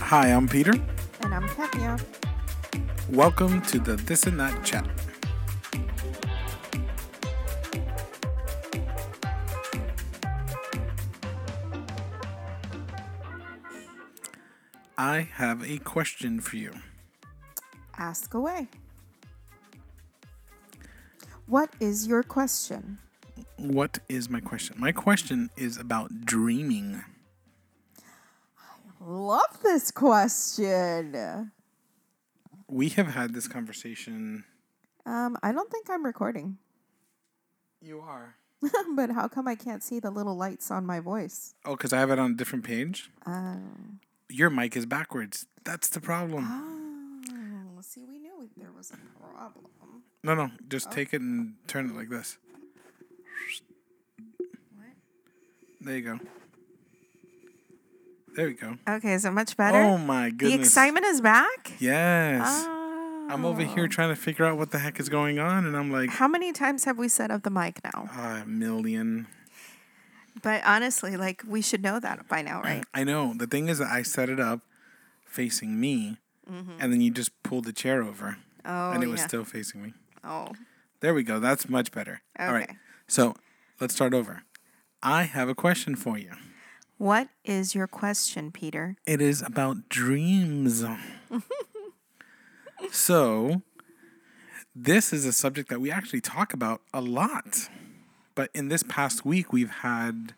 Hi, I'm Peter. And I'm Katya. Welcome to the This and That Chat. I have a question for you. Ask away. What is your question? What is my question? My question is about dreaming. Love this question. We have had this conversation. Um, I don't think I'm recording. You are. but how come I can't see the little lights on my voice? Oh, because I have it on a different page? Oh. Your mic is backwards. That's the problem. Oh, see, we knew there was a problem. No, no. Just take it and turn it like this. What? There you go. There we go. Okay, is it much better? Oh my goodness. the excitement is back? Yes. Oh. I'm over here trying to figure out what the heck is going on, and I'm like, How many times have we set up the mic now? a million. But honestly, like we should know that by now, right? I know. The thing is that I set it up facing me, mm-hmm. and then you just pulled the chair over, Oh, and it was yeah. still facing me. oh, There we go. That's much better. Okay. All right. So let's start over. I have a question for you. What is your question, Peter? It is about dreams. so, this is a subject that we actually talk about a lot. But in this past week, we've had,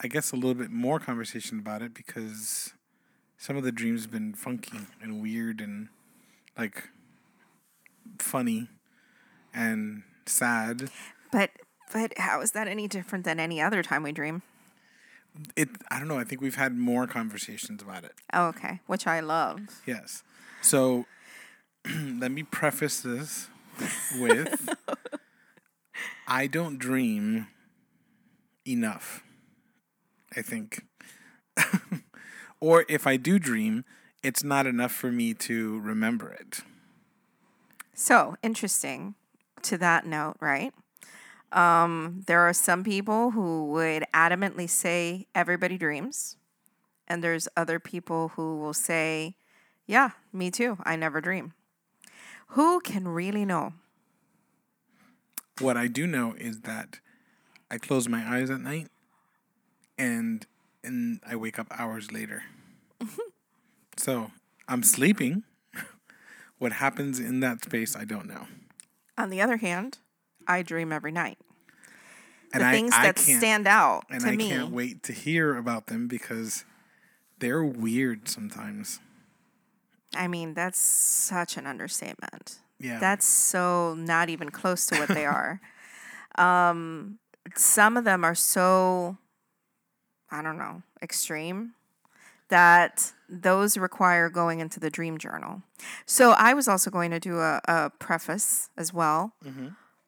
I guess, a little bit more conversation about it because some of the dreams have been funky and weird and like funny and sad. But but how is that any different than any other time we dream? It, I don't know. I think we've had more conversations about it. Oh, okay, which I love. Yes. So let me preface this with I don't dream enough. I think. or if I do dream, it's not enough for me to remember it. So interesting. To that note, right? Um, there are some people who would adamantly say everybody dreams, and there's other people who will say, "Yeah, me too. I never dream." Who can really know? What I do know is that I close my eyes at night and and I wake up hours later. so, I'm sleeping. what happens in that space I don't know. On the other hand, I dream every night. And the I, things I that stand out and to I me. can't wait to hear about them because they're weird sometimes. I mean, that's such an understatement. Yeah. That's so not even close to what they are. Um, some of them are so, I don't know, extreme that those require going into the dream journal. So I was also going to do a, a preface as well.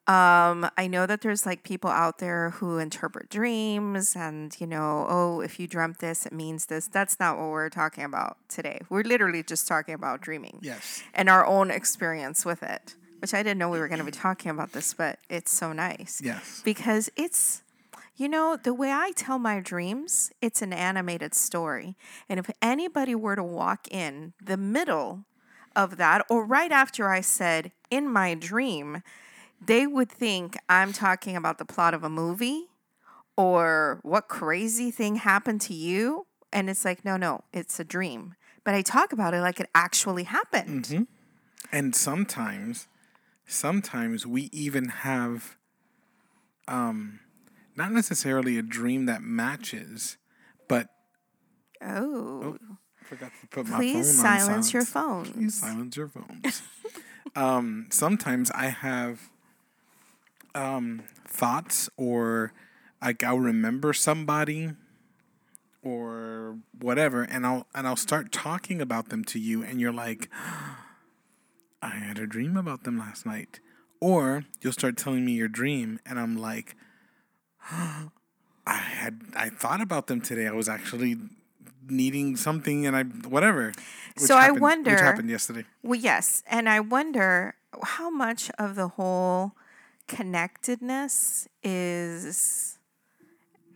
Um, I know that there's like people out there who interpret dreams and, you know, oh, if you dreamt this, it means this. That's not what we're talking about today. We're literally just talking about dreaming yes. and our own experience with it, which I didn't know we were going to be talking about this, but it's so nice. Yes. Because it's, you know, the way I tell my dreams, it's an animated story. And if anybody were to walk in the middle of that, or right after I said, in my dream, they would think I'm talking about the plot of a movie or what crazy thing happened to you. And it's like, no, no, it's a dream. But I talk about it like it actually happened. And sometimes, sometimes we even have, um, not necessarily a dream that matches, but Oh, forgot to put my please phone on silence your silence. phones. Please silence your phones. um, sometimes I have um, thoughts, or like I'll remember somebody, or whatever, and I'll and I'll start talking about them to you, and you're like, I had a dream about them last night, or you'll start telling me your dream, and I'm like, I had I thought about them today. I was actually needing something, and I whatever. So I wonder- which happened yesterday. Well, yes. And I wonder how much of the whole connectedness is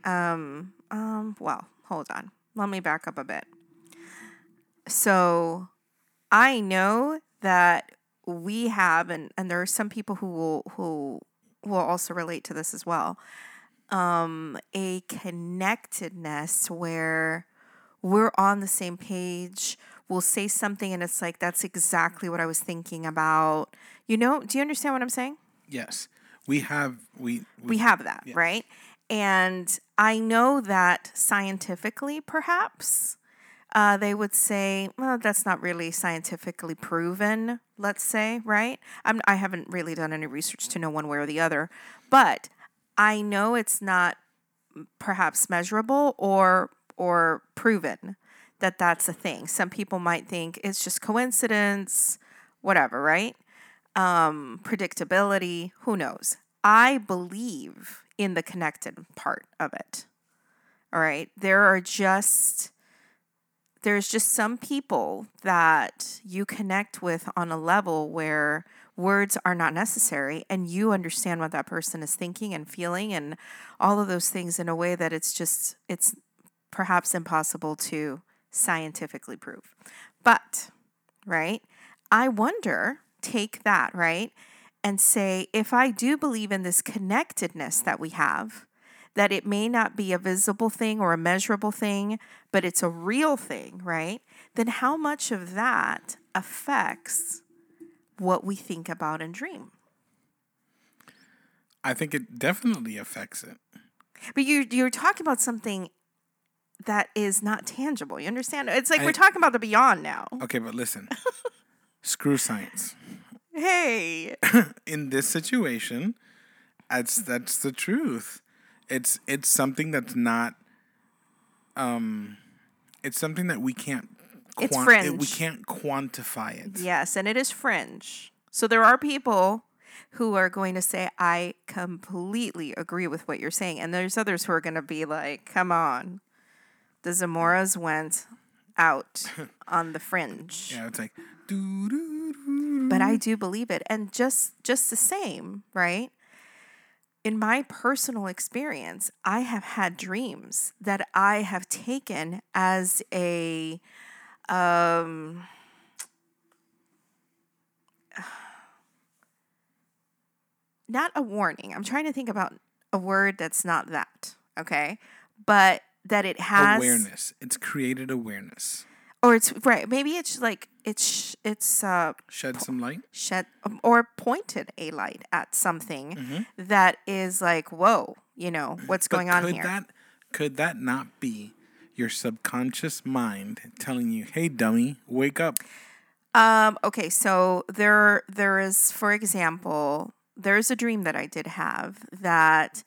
um um well, hold on. let me back up a bit. So I know that we have and, and there are some people who will who will also relate to this as well. Um, a connectedness where we're on the same page. We'll say something and it's like that's exactly what I was thinking about. You know, do you understand what I'm saying? Yes. We have we we have that, yes. right? And I know that scientifically, perhaps, uh, they would say, well, that's not really scientifically proven, let's say, right? I'm, I haven't really done any research to know one way or the other, but I know it's not perhaps measurable or or proven that that's a thing. Some people might think it's just coincidence, whatever, right? Um, predictability, who knows? I believe in the connected part of it. All right. There are just there's just some people that you connect with on a level where words are not necessary and you understand what that person is thinking and feeling and all of those things in a way that it's just it's perhaps impossible to scientifically prove. But, right? I wonder, take that, right? And say if I do believe in this connectedness that we have, that it may not be a visible thing or a measurable thing, but it's a real thing, right? Then how much of that affects what we think about and dream? I think it definitely affects it. But you you're talking about something that is not tangible. You understand? It's like I, we're talking about the beyond now. Okay, but listen. Screw science. Hey. In this situation, that's that's the truth. It's it's something that's not um it's something that we can't quant- it's fringe. It, we can't quantify it. Yes, and it is fringe. So there are people who are going to say, I completely agree with what you're saying. And there's others who are going to be like, come on. The Zamoras went out on the fringe. Yeah, it's like, but I do believe it. And just just the same, right? in my personal experience, I have had dreams that I have taken as a um, not a warning. I'm trying to think about a word that's not that, okay? But that it has awareness. It's created awareness or it's right. Maybe it's like it's it's uh, shed some light, shed um, or pointed a light at something mm-hmm. that is like, whoa, you know what's going on here. That, could that not be your subconscious mind telling you, "Hey, dummy, wake up"? Um. Okay. So there, there is, for example, there's a dream that I did have that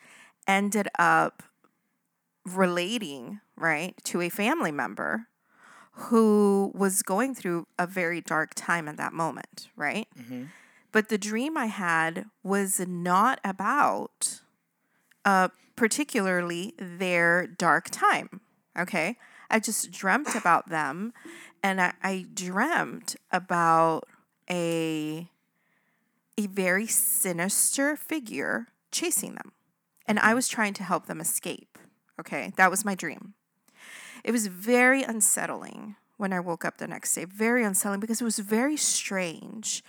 ended up relating right to a family member who was going through a very dark time at that moment, right? Mm-hmm. But the dream I had was not about uh, particularly their dark time, okay? I just dreamt about them and I, I dreamt about a a very sinister figure chasing them. And I mm-hmm. was trying to help them escape. Okay, that was my dream. It was very unsettling when I woke up the next day. Very unsettling because it was very strange.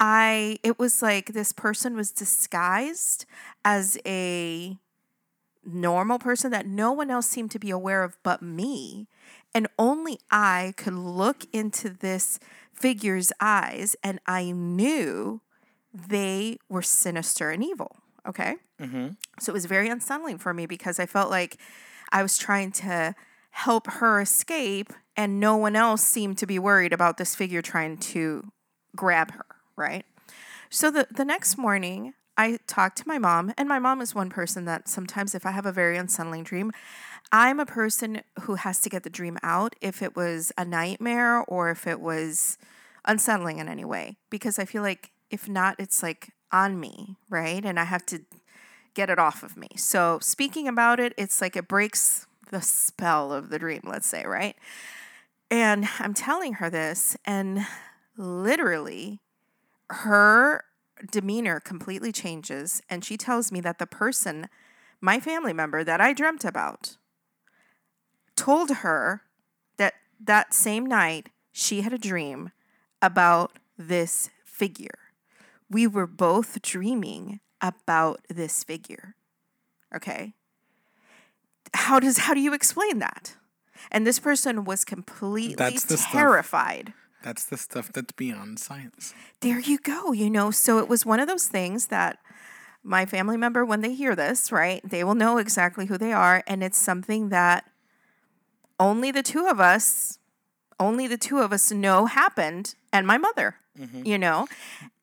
I it was like this person was disguised as a normal person that no one else seemed to be aware of but me. And only I could look into this figure's eyes and I knew they were sinister and evil. Okay. Mm-hmm. So it was very unsettling for me because I felt like I was trying to help her escape, and no one else seemed to be worried about this figure trying to grab her, right? So the, the next morning, I talked to my mom, and my mom is one person that sometimes, if I have a very unsettling dream, I'm a person who has to get the dream out if it was a nightmare or if it was unsettling in any way, because I feel like if not, it's like on me, right? And I have to get it off of me. So speaking about it, it's like it breaks the spell of the dream, let's say, right? And I'm telling her this, and literally, her demeanor completely changes. And she tells me that the person, my family member that I dreamt about, told her that that same night, she had a dream about this figure. We were both dreaming about this figure. Okay. How does how do you explain that? And this person was completely That's the stuff. terrified. That's the stuff that's beyond science. There you go, you know. So it was one of those things that my family member when they hear this, right? They will know exactly who they are and it's something that only the two of us only the two of us know happened and my mother, mm-hmm. you know.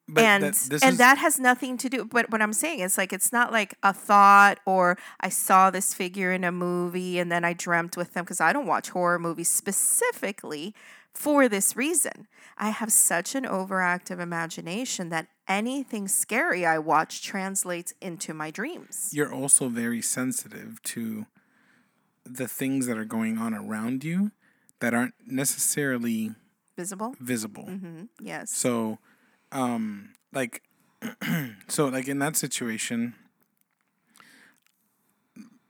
But and that- and is- that has nothing to do but what i'm saying is like it's not like a thought or i saw this figure in a movie and then i dreamt with them because i don't watch horror movies specifically for this reason. I have such an overactive imagination that anything scary i watch translates into my dreams. You're also very sensitive to the things that are going on around you that aren't necessarily visible? visible. hmm yes. So, um, like, so like in that situation,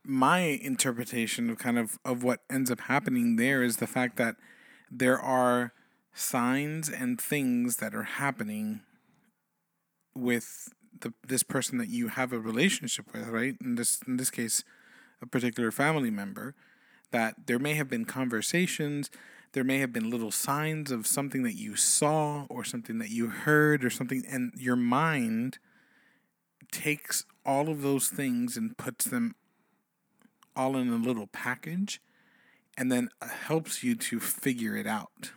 my interpretation of kind of of what ends up happening there is the fact that there are signs and things that are happening with the this person that you have a relationship with, right? In this in this case, a particular family member, that there may have been conversations, there may have been little signs of something that you saw or something that you heard or something, and your mind takes all of those things and puts them all in a little package and then uh, helps you to figure it out.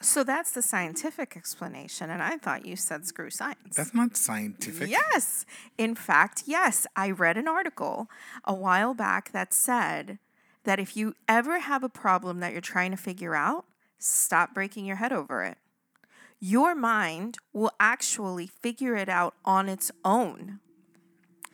so that's the scientific explanation and i thought you said screw science That's not scientific. Yes. In fact, yes. I read an article a while back that said that if you ever have a problem that you're trying to figure out, stop breaking your head over it. Your mind will actually figure it out on its own.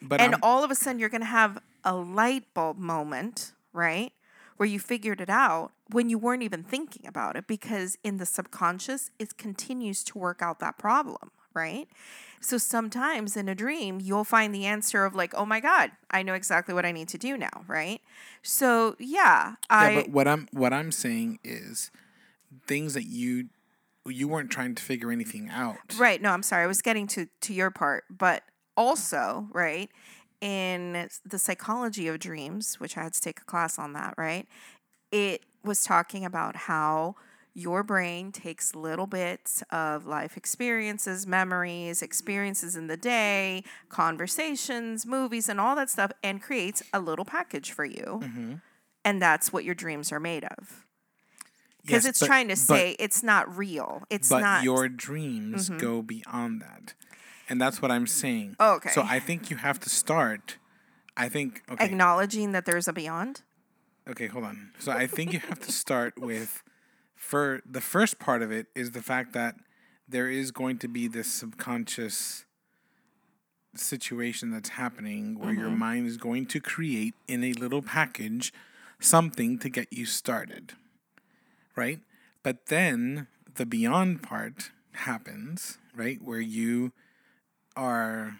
But and I'm- all of a sudden, you're going to have a light bulb moment, right? Where you figured it out when you weren't even thinking about it because in the subconscious, it continues to work out that problem, right? So sometimes in a dream, you'll find the answer of like, oh my God, I know exactly what I need to do now, right? So yeah, I. yeah, but what I'm what I'm saying is things that you you weren't trying to figure anything out. Right. No, I'm sorry. I was getting to to your part, but also, right, in the psychology of dreams, which I had to take a class on that, right? It was talking about how your brain takes little bits of life experiences, memories, experiences in the day, conversations, movies, and all that stuff, and creates a little package for you. Mm-hmm. And that's what your dreams are made of. Because Yes, it's but- trying to but- say it's not real. It's but not. Mm-hmm. your dreams go beyond that. And that's what I'm saying. Oh, okay. So I think you have to start I think okay. acknowledging that there's a beyond. Okay, hold on. So I think you have to start with for the first part of it is the fact that there is going to be this subconscious situation that's happening where your mm-hmm. mind is going to create in a little package something to get you started. Right? But then the beyond part happens, right? Where you are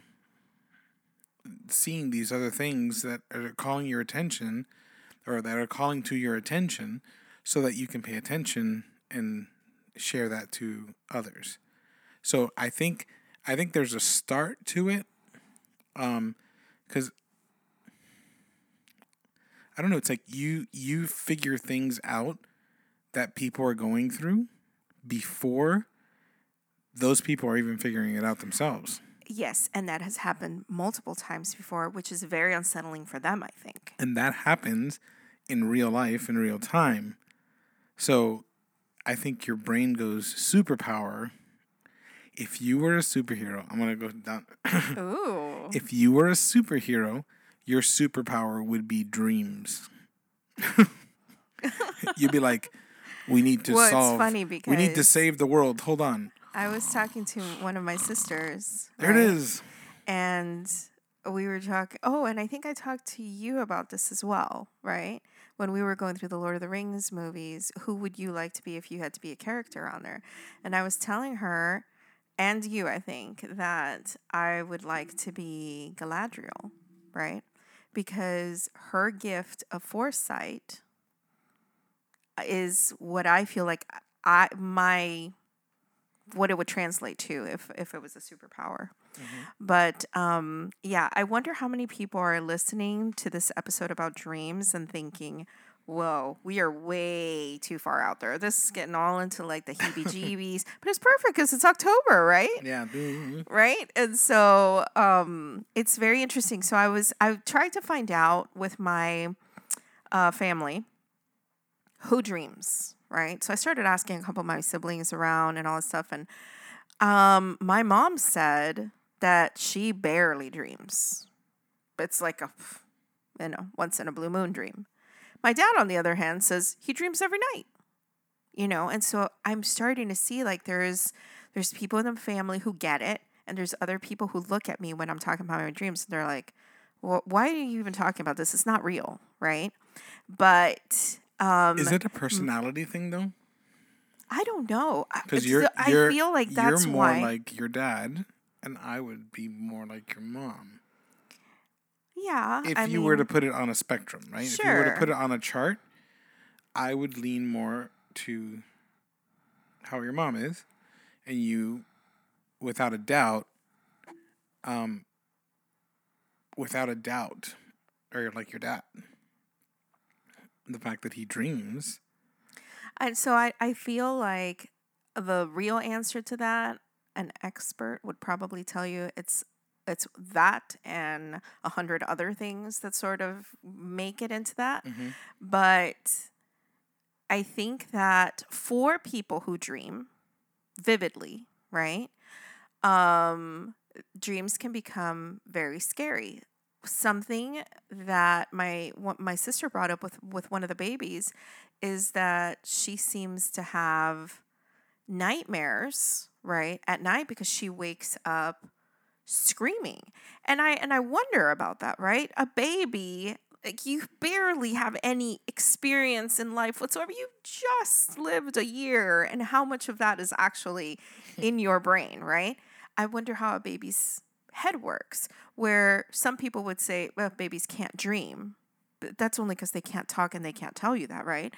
seeing these other things that are calling your attention or that are calling to your attention so that you can pay attention and share that to others. So I think I think there's a start to it um cuz I don't know it's like you you figure things out that people are going through before those people are even figuring it out themselves. Yes, and that has happened multiple times before, which is very unsettling for them, I think. and that happens in real life in real time so i think your brain goes superpower if you were a superhero i'm gonna go down Ooh. if you were a superhero your superpower would be dreams you'd be like we need to Well, it's solve funny we need to because- save the world hold on I was talking to one of my sisters. there it right? is And we were talking. Oh, and I think I talked to you about this as well, right? When we were going through the Lord of the Rings movies, who would you like to be if you had to be a character on there? And I was telling her, and you, I think, that I would like to be Galadriel, right? Because her gift of foresight is what I feel like I my what it would translate to if if it was a superpower. But um, yeah, I wonder how many people are listening to this episode about dreams and thinking, "Whoa, we are way too far out there. This is getting all into like the heebie-jeebies." but it's perfect because it's October, right? Yeah. mhm. right and so um it's very interesting so i was i tried to find out with my uh family who dreams right so i started asking a couple of my siblings around and all this stuff and um my mom said that she barely dreams. It's like a you know once in a blue moon dream. My dad on the other hand says he dreams every night you know and so i'm starting to see like there's there's people in the family who get it and there's other people who look at me when i'm talking about my dreams and they're like well, why are you even talking about this? It's not real right? But um Is it a personality thing though? i don't know. I- Because you're, you're, i feel like that's you're more why like your dad, and I would be more like your mom. yeah If I you were to put it on a spectrum, right? Sure. If you were to put it on a chart, I would lean more to how your mom is, and you, without a doubt, um, without a doubt, or like your dad, the fact that he dreams. And so I, I feel like the real answer to that, an expert would probably tell you it's it's that and a hundred other things that sort of make it into that. Mhm. But I think that for people who dream vividly, right? Um, dreams can become very scary. Something that my my sister brought up with with one of the babies is that she seems to have nightmares right at night because she wakes up screaming. And i and i wonder about that right? A baby like you barely have any experience in life whatsoever. You just lived a year and how much of that is actually in your brain right? I wonder how a baby's head works where some people would say well babies can't dream. But that's only because they can't talk and they can't tell you that right?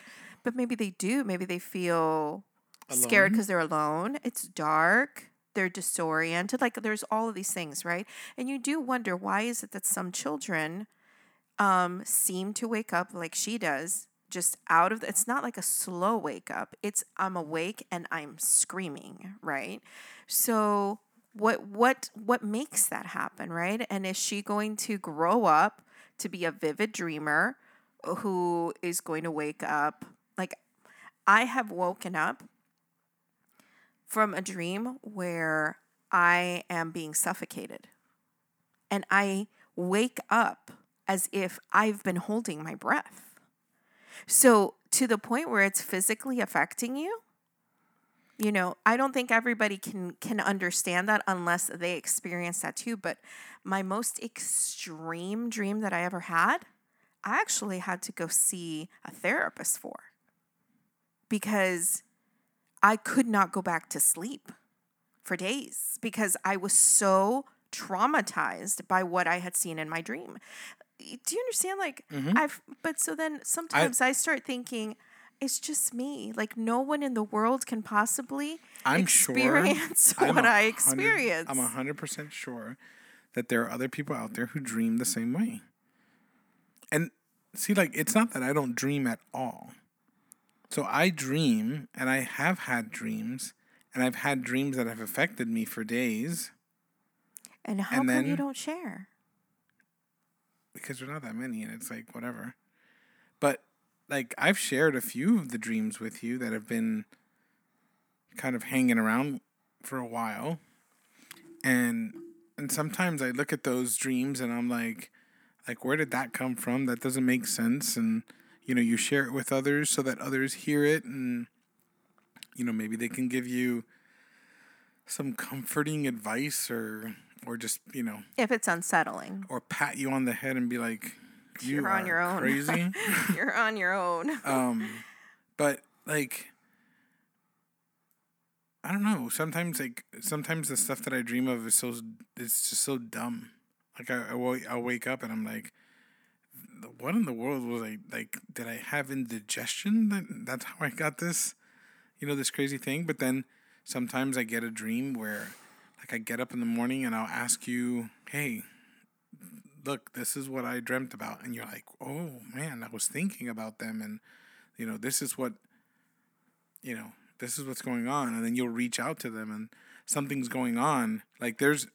But maybe they do. Maybe they feel scared because they're alone it's dark they're disoriented like there's all of these things right? And you do wonder why is it that some children um seem to wake up like she does just out of the, it's not like a slow wake up it's i'm awake and i'm screaming right? So what what what makes that happen right? And is she going to grow up to be a vivid dreamer who is going to wake up like i have woken up from a dream where I am being suffocated. And I wake up as if I've been holding my breath. So, to the point where it's physically affecting you, you know, I don't think everybody can can understand that unless they experience that too, but my most extreme dream that I ever had, I actually had to go see a therapist for because I could not go back to sleep for days because I was so traumatized by what I had seen in my dream. Do you understand? Like, Mhm. I've, but so then sometimes I, start thinking, it's just me. Like, no one in the world can possibly I'm sure. experience I'm what a I experience. I'm hundred percent sure that there are other people out there who dream the same way. And see, like, it's not that I don't dream at all. So I dream, and I have had dreams, and I've had dreams that have affected me for days and how and come you don't share? because there's not that many, and it's like whatever. But like, I've shared a few of the dreams with you that have been kind of hanging around for a while, and and sometimes I look at those dreams and I'm like, like where did that come from? That doesn't make sense. And you know, you share it with others so that others hear it, and you know, maybe they can give you some comforting advice or or just you know If it's unsettling, or pat you on the head and be like, "You You're on your own." crazy." you're on your own. um, but like, I don't know. Sometimes like sometimes the stuff that I dream of is so it's just so dumb. Like I I, I wake up and I'm like, what in the world was I like? Did I have indigestion? That that's how I got this, you know, this crazy thing. But then sometimes I get a dream where, like, I get up in the morning and I'll ask you, "Hey, look, this is what I dreamt about," and you're like, "Oh man, I was thinking about them," and you know, this is what, you know, this is what's going on, and then you'll reach out to them and something's going on. Like there's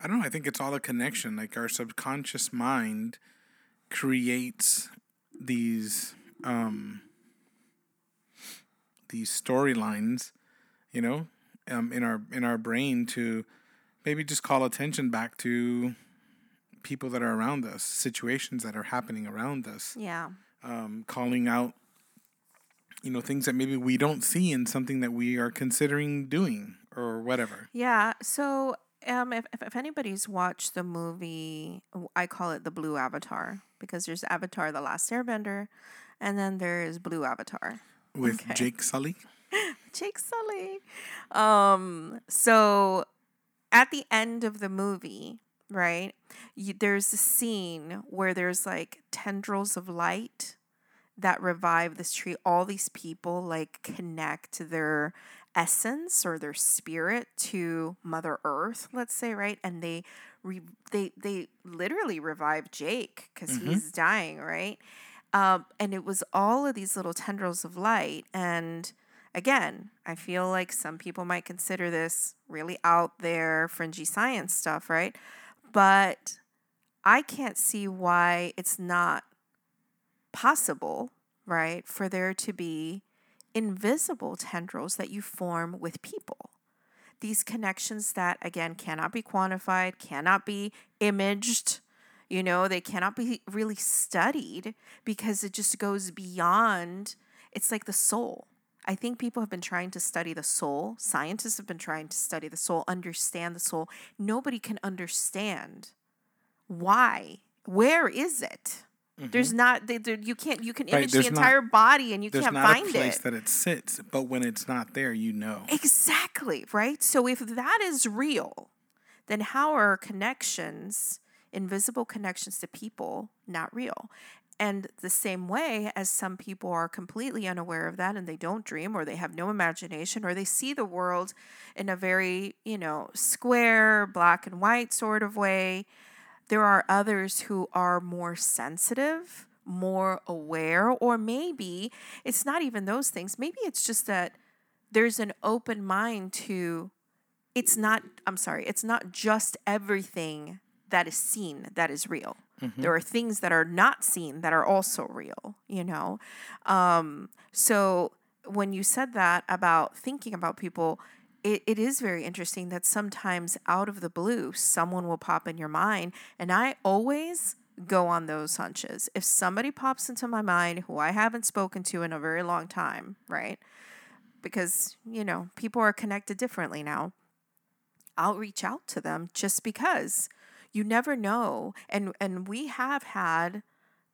I don't know. I think it's all a connection. Like our subconscious mind creates these um, these storylines, you know, um, in our in our brain to maybe just call attention back to people that are around us, situations that are happening around us. Yeah. Um, calling out, you know, things that maybe we don't see in something that we are considering doing or whatever. Yeah. So um, if, if, if anybody's watched the movie, I call it the Blue Avatar because there's Avatar: The Last Airbender, and then there is Blue Avatar with okay. Jake Sully. Jake Sully. Um, so at the end of the movie, right? You, there's a scene where there's like tendrils of light that revive this tree. All these people like connect their essence or their spirit to Mother Earth, let's say, right? And they re- they they literally revive Jake because mm-hmm. he's dying, right? Um, and it was all of these little tendrils of light. And again, I feel like some people might consider this really out there, fringy science stuff, right? But I can't see why it's not possible, right, for there to be invisible tendrils that you form with people. These connections that, again, cannot be quantified, cannot be imaged, you know, they cannot be really studied because it just goes beyond, it's like the soul. I think people have been trying to study the soul. Scientists have been trying to study the soul, understand the soul. Nobody can understand why. Where is it? Mm-hmm. There's not they, you can't you can image right, the entire not, body and you can't find it. There's not a place it. that it sits, but when it's not there, you know. Exactly, right? So if that is real, then how are connections, invisible connections to people, not real? And the same way as some people are completely unaware of that and they don't dream or they have no imagination or they see the world in a very, you know, square, black and white sort of way there are others who are more sensitive, more aware, or maybe it's not even those things. Maybe it's just that there's an open mind to it's not, I'm sorry, it's not just everything that is seen that is real. Mm-hmm. There are things that are not seen that are also real, you know? Um, so when you said that about thinking about people, it, it is very interesting that sometimes out of the blue, someone will pop in your mind. And I always go on those hunches. If somebody pops into my mind who I haven't spoken to in a very long time, right? Because, you know, people are connected differently now. I'll reach out to them just because you never know. And and we have had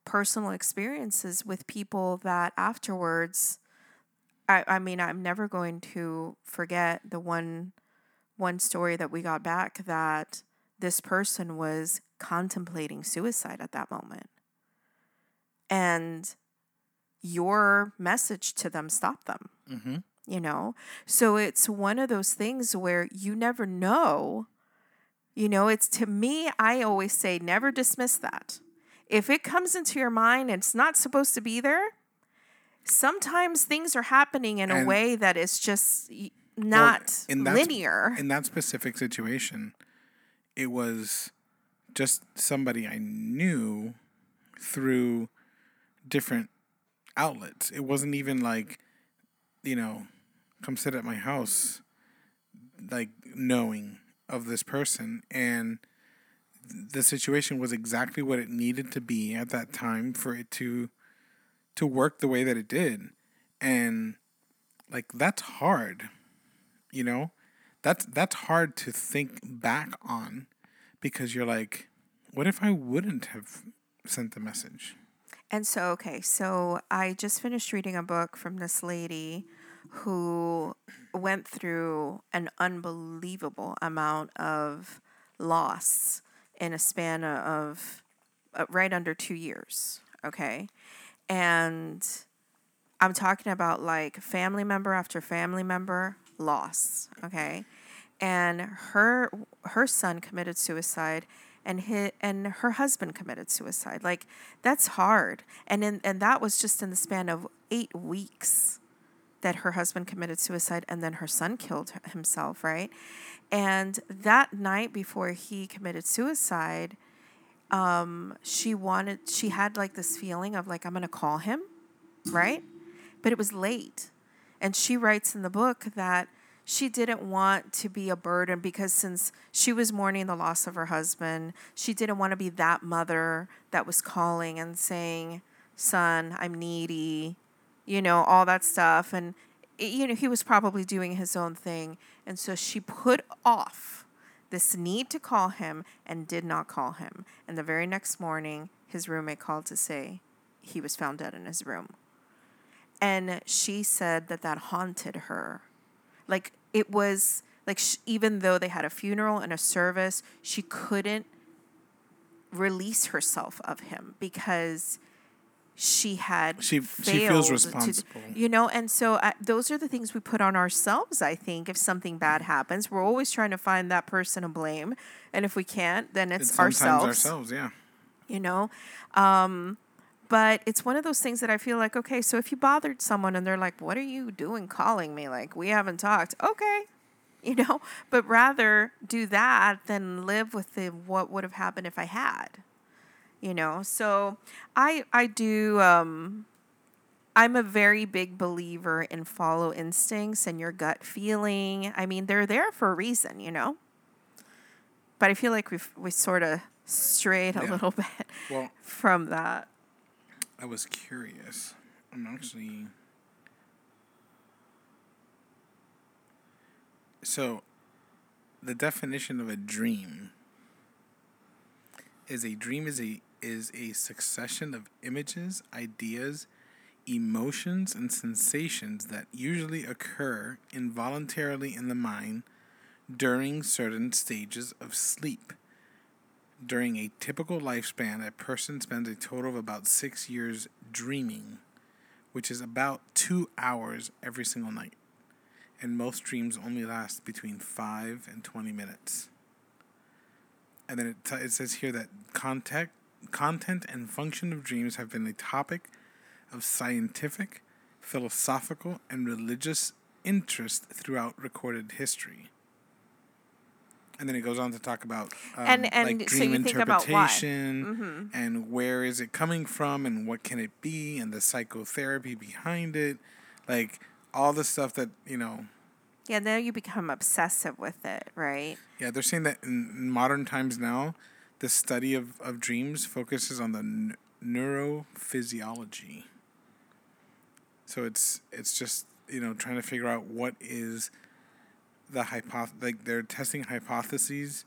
personal experiences with people that afterwards I, I mean, I'm never going to forget the one one story that we got back that this person was contemplating suicide at that moment. And your message to them stopped them. Mm-hmm. You know? So it's one of those things where you never know. You know, it's to me, I always say, never dismiss that. If it comes into your mind and it's not supposed to be there, sometimes things are happening in a way that is just not well, in that, linear. In that specific situation, it was just somebody I knew through different outlets. It wasn't even like, you know, come sit at my house, like knowing of this person. And the situation was exactly what it needed to be at that time for it to to work the way that it did. And like that's hard. You know? That's that's hard to think back on because you're like, what if I wouldn't have sent the message? And so, okay, so I just finished reading a book from this lady who went through an unbelievable amount of loss in a span of uh, right under two years. Okay. And I'm talking about like family member after family member loss. Okay. And her her son committed suicide and his, and her husband committed suicide. Like that's hard. And in, and that was just in the span of 8 weeks that her husband committed suicide and then her son killed himself, right? And that night before he committed suicide, um, she wanted, she had like this feeling of like, I'm to call him, right? But it was late. And she writes in the book that she didn't want to be a burden because since she was mourning the loss of her husband, she didn't want to be that mother that was calling and saying, Son, I'm needy, you know, all that stuff. And, it, you know, he was probably doing his own thing. And so she put off this need to call him and did not call him. And the very next morning, his roommate called to say he was found dead in his room. And she said that that haunted her. Like it was like even though they had a funeral and a service, she couldn't release herself of him because she had she she feels responsible to, you know and so those are the things we put on ourselves i think if something bad happens. We're always trying to find that person to blame and if we can't then it's, it's ourselves ourselves yeah. you know? Um, but it's one of those things that i feel like okay so if you bothered someone and they're like what are you doing calling me? Like we haven't talked. Okay you know? But rather do that than live with the what would have happened if i had you know? So i i do um i'm a very big believer in follow instincts and your gut feeling. I mean they're there for a reason you know? But i feel like we've we sort of strayed a little bit well, from that. I was curious. I'm actually so the definition of a dream is a dream is a is a succession of images, ideas, emotions, and sensations that usually occur involuntarily in the mind during certain stages of sleep. During a typical lifespan, a person spends a total of about six years dreaming, which is about two hours every single night. And most dreams only last between 5 and 20 minutes. And then it, t- it says here that contact, content and function of dreams have been a topic of scientific, philosophical, and religious interest throughout recorded history. And then it goes on to talk about um, and, and like dream so interpretation mm-hmm. and where is it coming from and what can it be and the psychotherapy behind it, like all the stuff that you know. Yeah, now you become obsessive with it, right? Yeah, they're saying that in modern times now, the study of, of dreams focuses on the n- neurophysiology. So it's it's just you know trying to figure out what is the hypoth like they're testing hypotheses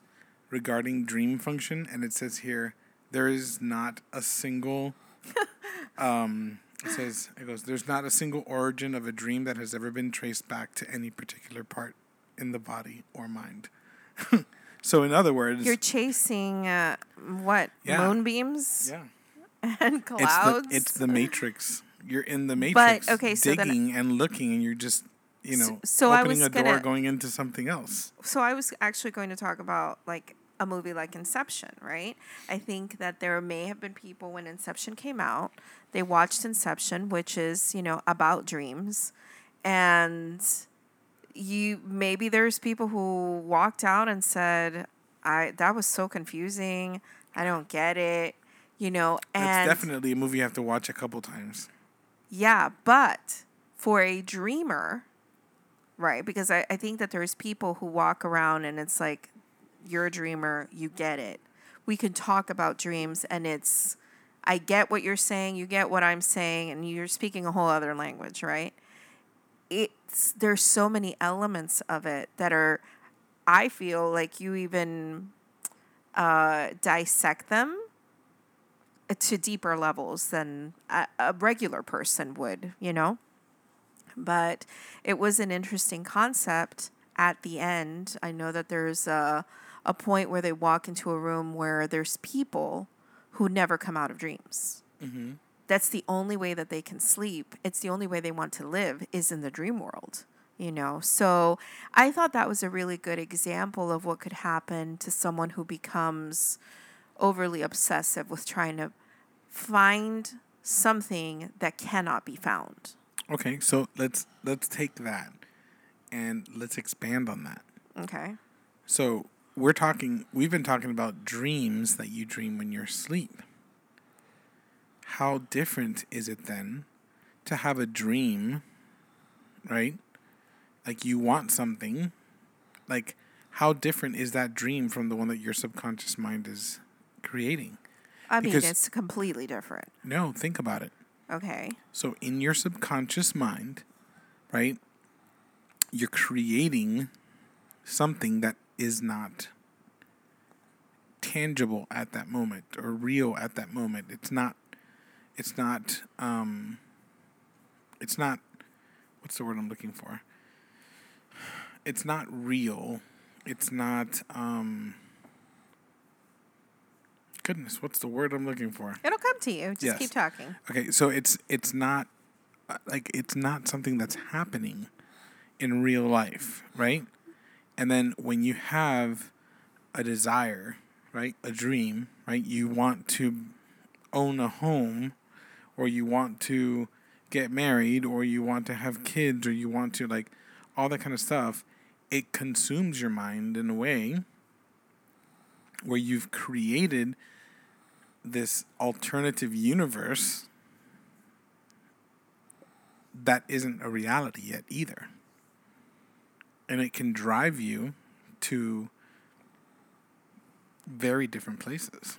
regarding dream function, and it says here there is not a single. um, it says it goes. There's not a single origin of a dream that has ever been traced back to any particular part in the body or mind. So in other words, you're chasing uh, what yeah. moonbeams? Yeah. And clouds. It's the, it's the matrix. You're in the matrix, but, okay, so digging and looking, and you're just you know so, so opening a door, going into something else. So I was actually going to talk about like a movie like Inception, right? I think that there may have been people when Inception came out, they watched Inception, which is, you know, about dreams. And you maybe there's people who walked out and said, "I that was so confusing. I don't get it." You know, and it's definitely a movie you have to watch a couple times. Yeah, but for a dreamer, right? Because I, I think that there's people who walk around and it's like, you're a dreamer, you get it. We can talk about dreams and it's, I get what you're saying, you get what I'm saying, and you're speaking a whole other language, right? It's there's so many elements of it that are I feel like you even uh, dissect them to deeper levels than a, a regular person would, you know? But it was an interesting concept at the end. I know that there's a, a point where they walk into a room where there's people who never come out of dreams. That's the only way that they can sleep. It's the only way they want to live is in the dream world, you know. So I thought that was a really good example of what could happen to someone who becomes overly obsessive with trying to find something that cannot be found. Okay, so let's let's take that and let's expand on that. Okay. So we're talking. We've been talking about dreams that you dream when you're asleep. How different is it then to have a dream, right? Like you want something. Like how different is that dream from the one that your subconscious mind is creating? I mean, Because- it's completely different. No, think about it. Okay. So in your subconscious mind, right, you're creating something that is not tangible at that moment or real at that moment. It's not it's not um it's not what's the word I'm looking for? It's not real. It's not um goodness, what's the word I'm looking for? It'll come to you. Just Yes. keep talking. Okay, so it's it's not uh, like it's not something that's happening in real life, right? And then when you have a desire, right, a dream, right, you want to own a home or you want to get married or you want to have kids or you want to like all that kind of stuff, it consumes your mind in a way where you've created this alternative universe that isn't a reality yet either. And it can drive you to very different places.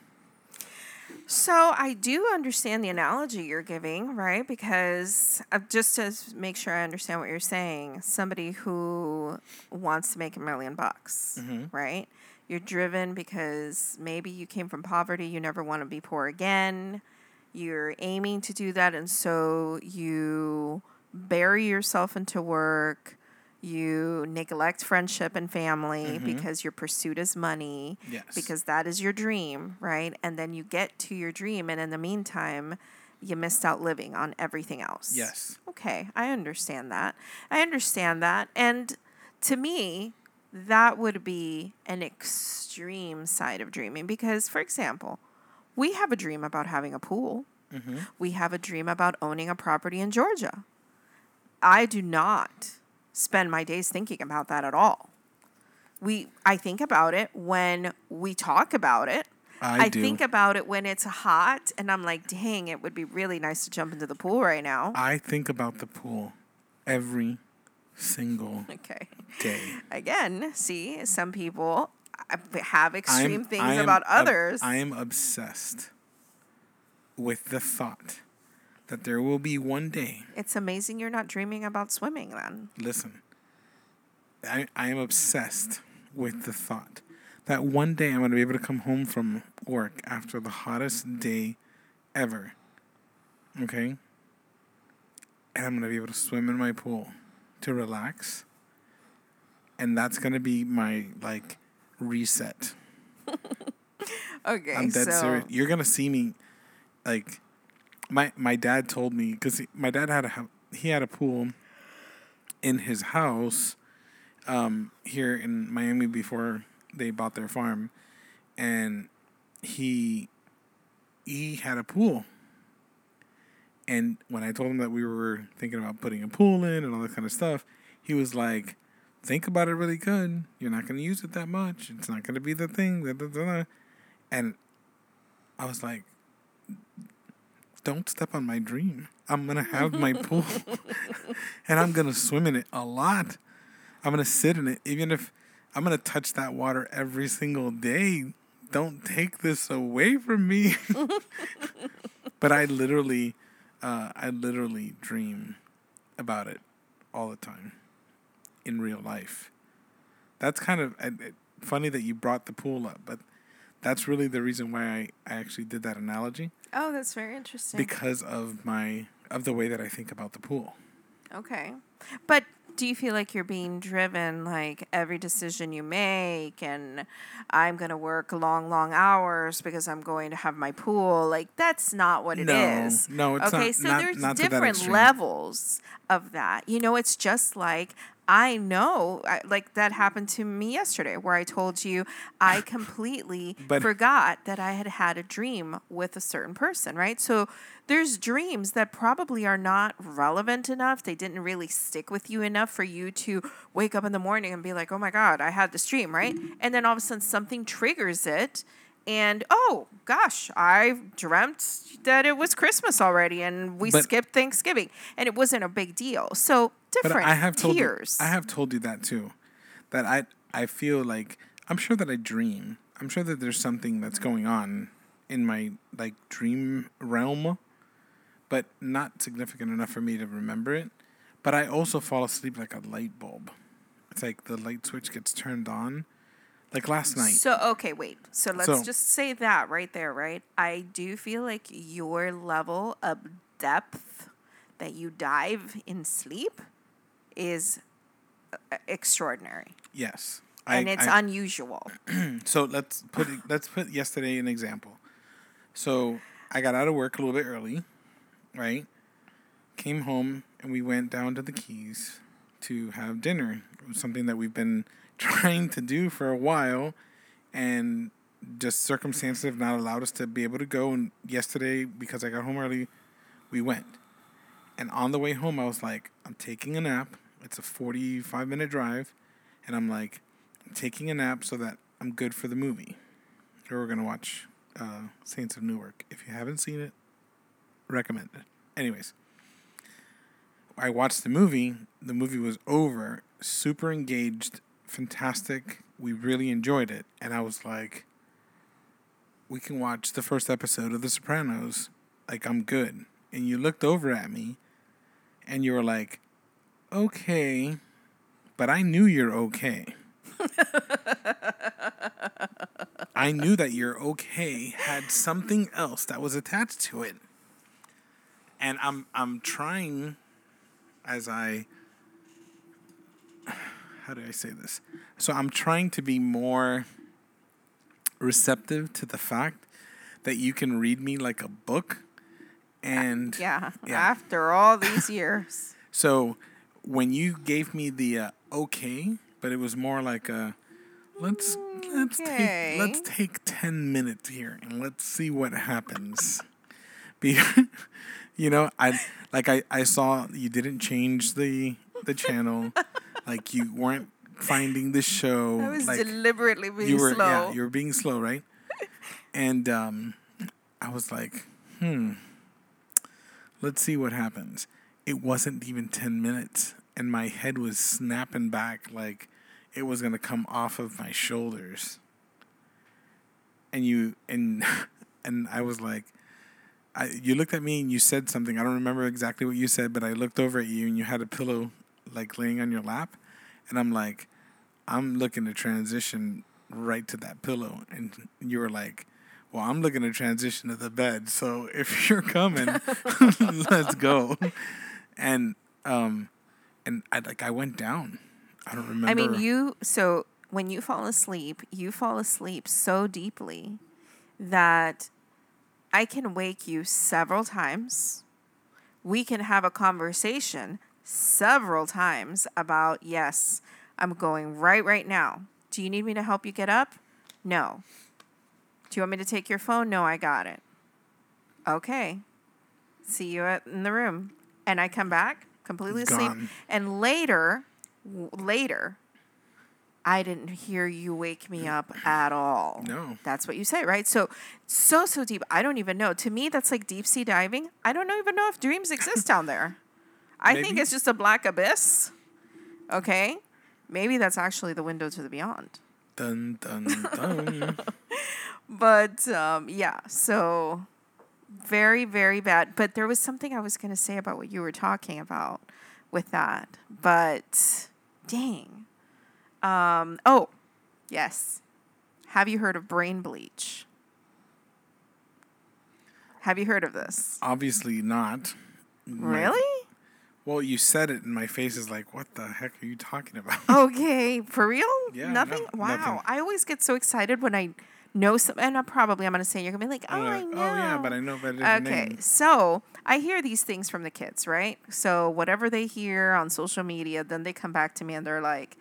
So I do understand the analogy you're giving, right? Because uh, just to make sure I understand what you're saying, somebody who wants to make a million bucks, right? You're driven because maybe you came from poverty, you never want to be poor again. You're aiming to do that, and so you bury yourself into work. You neglect friendship and family mm-hmm. because your pursuit is money Yes. because that is your dream, right? And then you get to your dream, and in the meantime, you missed out living on everything else. Yes. Okay, I understand that. I understand that. And to me, that would be an extreme side of dreaming because, for example, we have a dream about having a pool. Mm-hmm. We have a dream about owning a property in Georgia. I do not spend my days thinking about that at all. We I think about it when we talk about it. I do. think about it when it's hot and I'm like, dang, it would be really nice to jump into the pool right now. I think about the pool every single Okay. day. Again, see, some people uh, have extreme I'm- things I am about ob- others. I am obsessed with the thought that there will be one day it's amazing you're not dreaming about swimming then. listen, I, I am obsessed with the thought that one day I'm going to be able to come home from work after the hottest day ever. Okay? And I'm going to be able to swim in my pool to relax. And that's going to be my, like, reset. Okay, I'm dead so serious. You're gonna see me, like, my my dad told me because my dad had a he had a pool in his house, um, here in Miami before they bought their farm, and he he had a pool. And when I told him that we were thinking about putting a pool in and all that kind of stuff, he was like, "Think about it really good. You're not going to use it that much. It's not going to be the thing." Da, da, da, da." And I was like, don't step on my dream. I'm going to have my pool and I'm going to swim in it a lot. I'm going to sit in it, even if I'm going to touch that water every single day. Don't take this away from me. but I literally, uh, I literally dream about it all the time in real life. That's kind of uh, funny that you brought the pool up, but that's really the reason why I, I actually did that analogy Oh, that's very interesting. because of my of the way that I think about the pool. Okay. But do you feel like you're being driven like every decision you make and i'm going to work long long hours because i'm going to have my pool like that's not what it is. No, no, it's okay not- so not- there's not different levels of that you know it's just like I know, I, like that happened to me yesterday, where I told you I completely But- forgot that I had had a dream with a certain person, right? So there's dreams that probably are not relevant enough. They didn't really stick with you enough for you to wake up in the morning and be like, oh my God, I had this dream, right? And then all of a sudden something triggers it. And oh gosh, I dreamt that it was Christmas already and we But- skipped Thanksgiving and it wasn't a big deal. So different I have told you. I have told you that too. That I I feel like I'm sure that I dream. I'm sure that there's something that's going on in my like dream realm, but not significant enough for me to remember it. But I also fall asleep like a light bulb. It's like the light switch gets turned on. Like last night. So okay, wait. So let's So- just say that right there, right? I do feel like your level of depth that you dive in sleep is uh, extraordinary, yes. and I, it's I, unusual. So let's put let's put yesterday an example. So I got out of work a little bit early, right? Came home and we went down to the Keys to have dinner. It was something that we've been trying to do for a while, and just circumstances have not allowed us to be able to go. And yesterday, because I got home early, we went. And on the way home, I was like, I'm taking a nap. It's a 45 minute drive. And I'm like, I'm taking a nap so that I'm good for the movie. Or we're going to watch uh, Saints of Newark. If you haven't seen it, recommend it. Anyways, I watched the movie. The movie was over. Super engaged. Fantastic. We really enjoyed it. And I was like, we can watch the first episode of The Sopranos. Like, I'm good. And you looked over at me and you were like, okay, but I knew you're okay. I knew that your okay had something else that was attached to it. And I'm I'm trying as I how do I say this? So I'm trying to be more receptive to the fact that you can read me like a book and Yeah, Yeah. after all these years. so when you gave me the uh, okay, but it was more like a let's let's Okay. take let's take 10 minutes here and let's see what happens. Be you know, I like I I saw you didn't change the the channel. Like you weren't finding the show I was like deliberately being you were slow. yeah, you were being slow, right? and um I was like, "Hmm. Let's see what happens." It wasn't even 10 minutes and my head was snapping back like it was going to come off of my shoulders. And you and and I was like I, you looked at me and you said something. I don't remember exactly what you said, but I looked over at you and you had a pillow like laying on your lap, and I'm like, I'm looking to transition right to that pillow, and you were like, well, I'm looking to transition to the bed. So if you're coming, let's go. And um, and I like I went down. I don't remember. I mean, you. So when you fall asleep, you fall asleep so deeply that I can wake you several times. We can have a conversation several times about yes, I'm going right right now. Do you need me to help you get up? No. Do you want me to take your phone? No, I got it. Okay. See you at, in the room. And I come back completely asleep. Gone. And later, w- later, I didn't hear you wake me up at all. No. That's what you say, right? So, so, so deep. I don't even know. To me, that's like deep sea diving. I don't even know if dreams exist down there. I think it's just a black abyss. Okay. Maybe that's actually the window to the beyond. dun dun dun. But um, yeah, so very, very bad. But there was something I was going to say about what you were talking about with that. But dang. Um, oh, yes. Have you heard of brain bleach? Have you heard of this? Obviously not. Really? Well, you said it, and my face is like, "What the heck are you talking about?" Okay, for real? Yeah, Nothing? no, wow. nothing. I always get so excited when I know some, and I probably I'm gonna say you're gonna be like, oh, I'm I know. oh yeah, but I know better Okay, name. so I hear these things from the kids, right? So whatever they hear on social media, then they come back to me and they're like,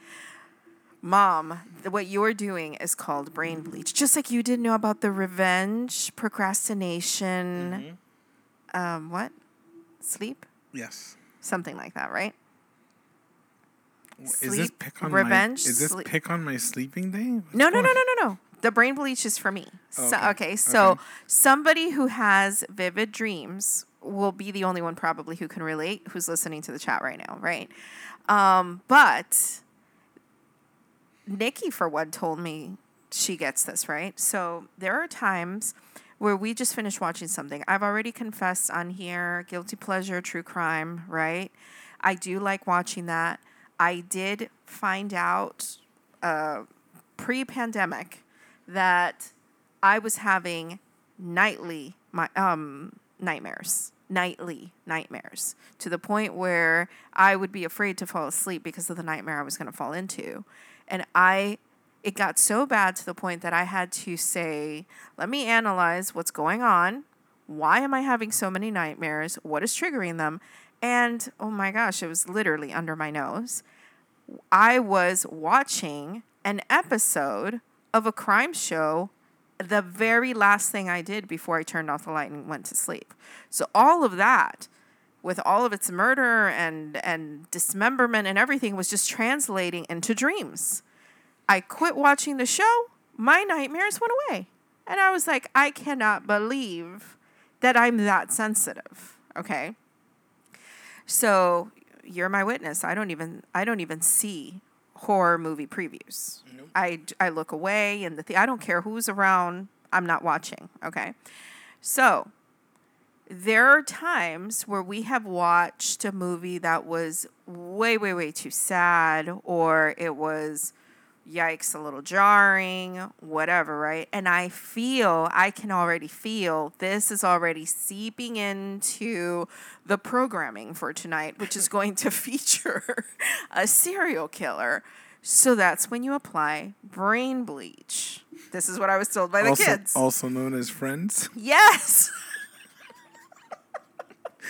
Mom, what you're doing is called brain bleach. Just like you didn't know about the revenge, procrastination, Mm-hmm. um, what? Sleep? Yes. Something like that, right? Is this pick on revenge, my? Is this sleep- pick on my sleeping day? What's No, no, no, no, no, no. The brain bleach is for me. So, Okay, okay. So okay. somebody who has vivid dreams will be the only one probably who can relate who's listening to the chat right now, right? Um, but Nikki, for one, told me she gets this, right? So there are times where we just finished watching something. I've already confessed on here, guilty pleasure, true crime, right? I do like watching that. I did find out uh, pre pandemic that I was having nightly my um nightmares nightly nightmares to the point where I would be afraid to fall asleep because of the nightmare I was going to fall into and I it got so bad to the point that I had to say let me analyze what's going on why am I having so many nightmares what is triggering them and oh my gosh it was literally under my nose I was watching an episode of a crime show the very last thing I did before I turned off the light and went to sleep. So all of that with all of its murder and and dismemberment and everything was just translating into dreams. I quit watching the show, my nightmares went away. And I was like, I cannot believe that I'm that sensitive. Okay? So you're my witness. I don't even I don't even see horror movie previews. I, I look away and the th- I don't care who's around. I'm not watching. Okay, so there are times where we have watched a movie that was way way way too sad or it was yikes a little jarring whatever right? And i feel i can already feel this is already seeping into the programming for tonight which is going to feature a serial killer. So that's when you apply brain bleach. This is what i was told by the also, kids. also known as friends. yes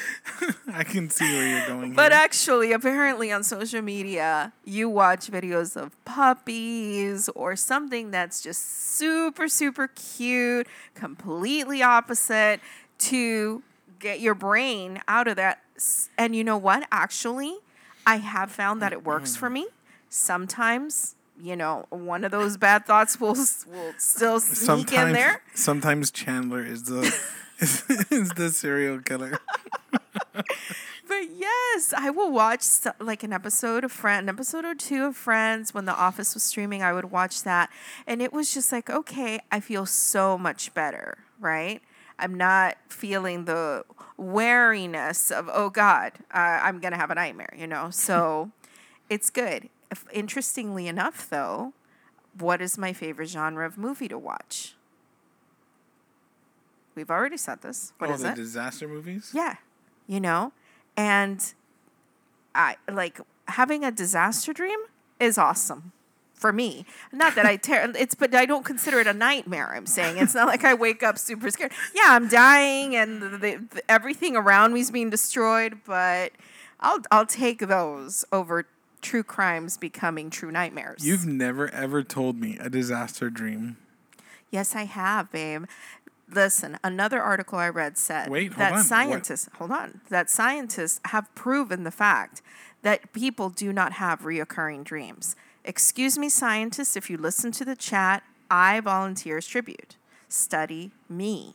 I can see where you're going. But here. actually, apparently on social media, you watch videos of puppies or something that's just super, super cute, completely opposite to get your brain out of that. And you know what? Actually, I have found that it works for me. Sometimes, you know, one of those bad thoughts will will still sneak in there. sometimes Chandler is the is, is the serial killer. But yes, I will watch like an episode of Friend, an episode or two of Friends when The Office was streaming. I would watch that, and it was just like, okay, I feel so much better, right? I'm not feeling the wariness of oh God, uh, I'm gonna have a nightmare, you know. So it's good. If, interestingly enough, though, what is my favorite genre of movie to watch? We've already said this. What oh, is the it? disaster movies. Yeah. You know? And I like having a disaster dream is awesome for me. Not that I tear it's but I don't consider it a nightmare, I'm saying. It's not like I wake up super scared. Yeah, I'm dying and the, the, the- everything around me is being destroyed, but I'll I'll take those over true crimes becoming true nightmares. You've never ever told me a disaster dream. Yes, I have, babe. Listen, another article I read said Wait, that on. What- scientists, hold on, that scientists have proven the fact that people do not have reoccurring dreams. Excuse me, scientists, if you listen to the chat, I volunteer as tribute. Study me.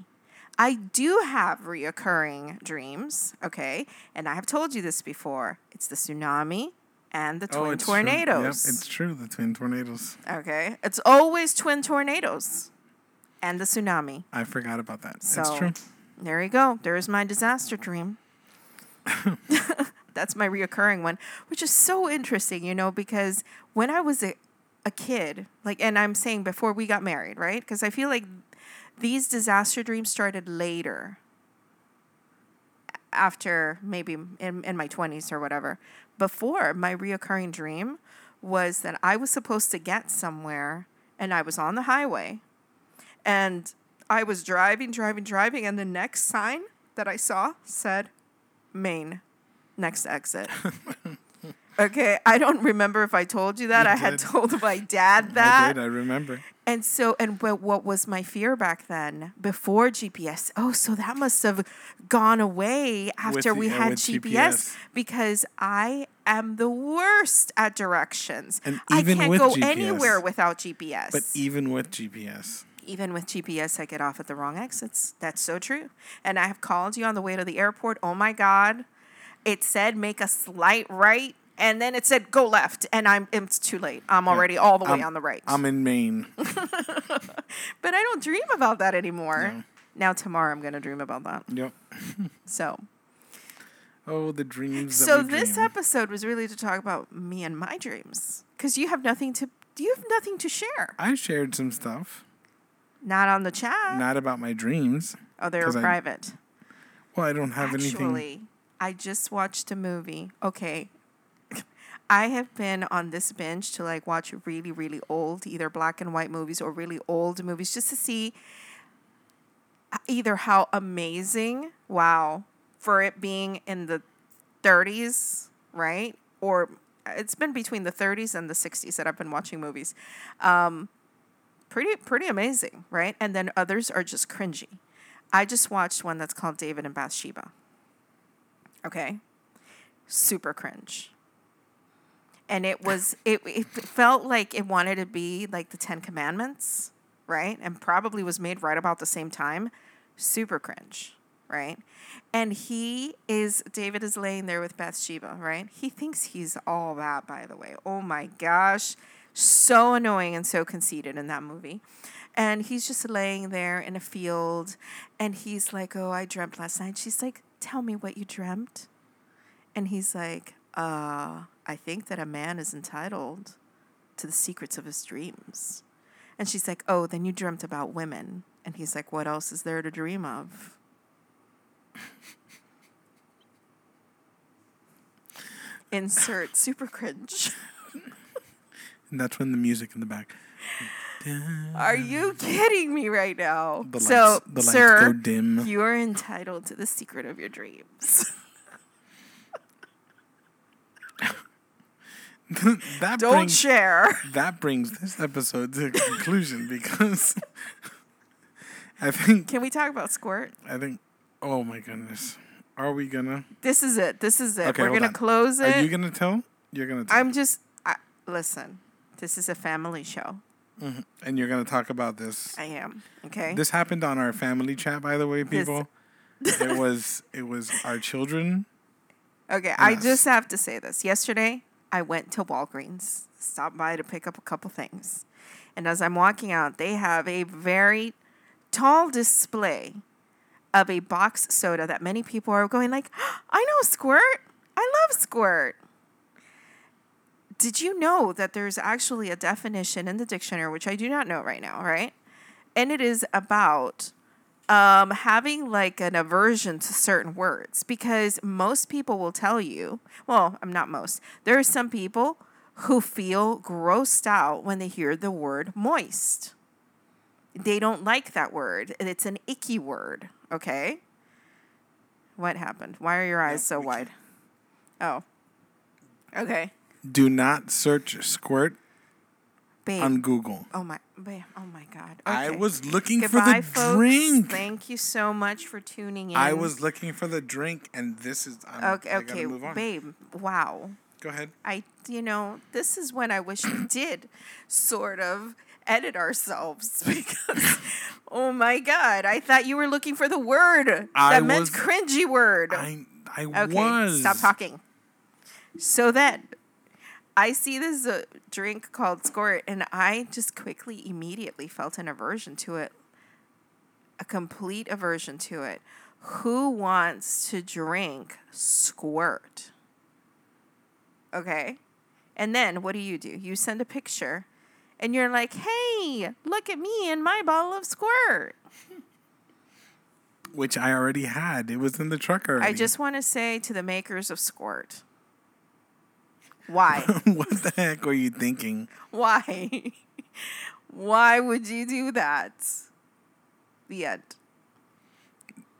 I do have reoccurring dreams, okay? And I have told you this before. It's the tsunami and the twin Oh, it's true. Yep, tornadoes. it's true. The twin tornadoes. Okay. It's always twin tornadoes and the tsunami. I forgot about that. So it's true. there you go. There's my disaster dream. That's my reoccurring one, which is so interesting, you know, because when I was a, a kid, like, and I'm saying before we got married, right? Because I feel like these disaster dreams started later. after maybe in, in my 20s or whatever. Before, my reoccurring dream was that I was supposed to get somewhere and I was on the highway and I was driving, driving, driving, and the next sign that I saw said Maine, next exit. okay, I don't remember if I told you that. You I had told my dad that. I did. I remember. And so, and what, what was my fear back then before GPS? Oh, so that must have gone away after the- we had GPS, GPS. because I am the worst at directions. And I can't go GPS. anywhere without GPS. But even with GPS, even with GPS, I get off at the wrong exits. That's so true. And I have called you on the way to the airport. Oh my God. It said make a slight right. And then it said go left. And I'm it's too late. I'm already all the way I'm- on the right. I'm in Maine. But I don't dream about that anymore. No. Now tomorrow I'm gonna dream about that. yep. So Oh, the dreams. So this dream. episode was really to talk about me and my dreams. Because you have nothing to you have nothing to share. I shared some stuff, Not on the chat. not about my dreams. oh, they're 'cause I- private. Well, I don't have anything. Actually, I just watched a movie. Okay. I have been on this binge to like watch really, really old, either black and white movies or really old movies just to see uh, either how amazing, wow, for it being in the 30s, right? Or it's been between the 30s and the 60s that I've been watching movies. Um, pretty, pretty amazing, right? And then others are just cringy. I just watched one that's called David and Bathsheba. Okay. Super cringe. And it was it it felt like it wanted to be like the 10 commandments, right? And probably was made right about the same time. Super cringe, right? And he is David is laying there with Bathsheba, right? He thinks he's all that by the way. Oh my gosh. So annoying and so conceited in that movie. And he's just laying there in a field and he's like, Oh, I dreamt last night. She's like, Tell me what you dreamt. And he's like, Uh, I think that a man is entitled to the secrets of his dreams. And she's like, Oh, then you dreamt about women. And he's like, What else is there to dream of? Insert super cringe. And that's when the music in the back. Are you kidding me right now? The so, lights, sir, you are entitled to the secret of your dreams. that Don't brings share. that brings this episode to a conclusion because I think Can we talk about squirt? I think. Oh my goodness, are we gonna? This is it. This is it. Okay, We're gonna on. close it. Are you gonna tell? You're gonna tell, I'm just I, listen. This is a family show. Mm-hmm. and you're gonna talk about this. I am okay. This happened on our family chat, by the way, people. it was it was our children. okay, I just have to say this. Yesterday, I went to Walgreens, stopped by to pick up a couple things, and as I'm walking out, they have a very tall display of a box soda that many people are going like, I know Squirt. I love Squirt. Did you know that there's actually a definition in the dictionary, which I do not know right now, right? And it is about um, having like an aversion to certain words because most people will tell you, well, I'm not most, there are some people who feel grossed out when they hear the word moist. They don't like that word. and It's an icky word, okay? What happened? Why are your eyes so wide? Oh. Okay. Do not search squirt Babe. on Google. oh my babe. Oh my god. I was looking Goodbye, for the folks. drink. Thank you so much for tuning in. I was looking for the drink, and this is. I'm, Okay, I gotta okay, move on. babe. Wow. Go ahead. I, you know, this is when I wish we did sort of edit ourselves because, oh my God, I thought you were looking for the word I that meant cringy word. I I okay, was. stop talking. So then, I see this uh, drink called Squirt, and I just quickly, immediately felt an aversion to it, a complete aversion to it. Who wants to drink Squirt? Okay. And then what do you do? You send a picture and you're like, hey, look at me and my bottle of squirt. which I already had. It was in the truck already. I just want to say to the makers of Squirt, why? what the heck were you thinking? why? why would you do that? The end.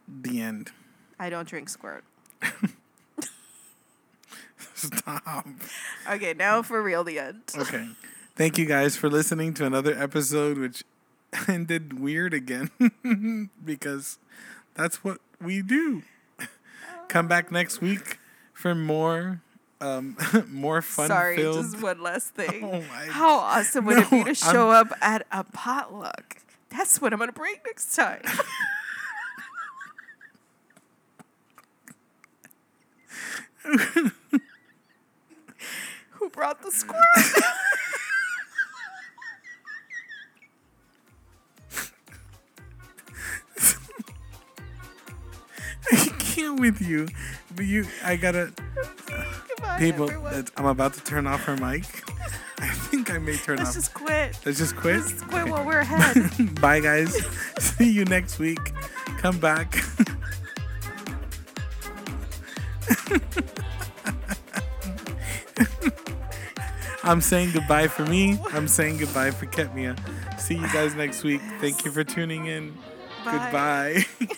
The end. I don't drink Squirt. Stop. Okay, now for real, the end. Okay. Thank you guys for listening to another episode, which ended weird again because that's what we do. Come back next week for more, um, more fun Sorry, filled. just one last thing. Oh my- How awesome would it be to show up at a potluck? That's what I'm gonna bring next time. Who brought the squirt? I can't with you, but you. I gotta. People, everyone. I'm about to turn off her mic. I think I may turn off. Let's off. just quit. Let's just quit. Let's quit while we're ahead. Bye, guys. See you next week. Come back. I'm saying goodbye for me. I'm saying goodbye for Ketmia. See you guys next week. Thank you for tuning in. Bye. Goodbye.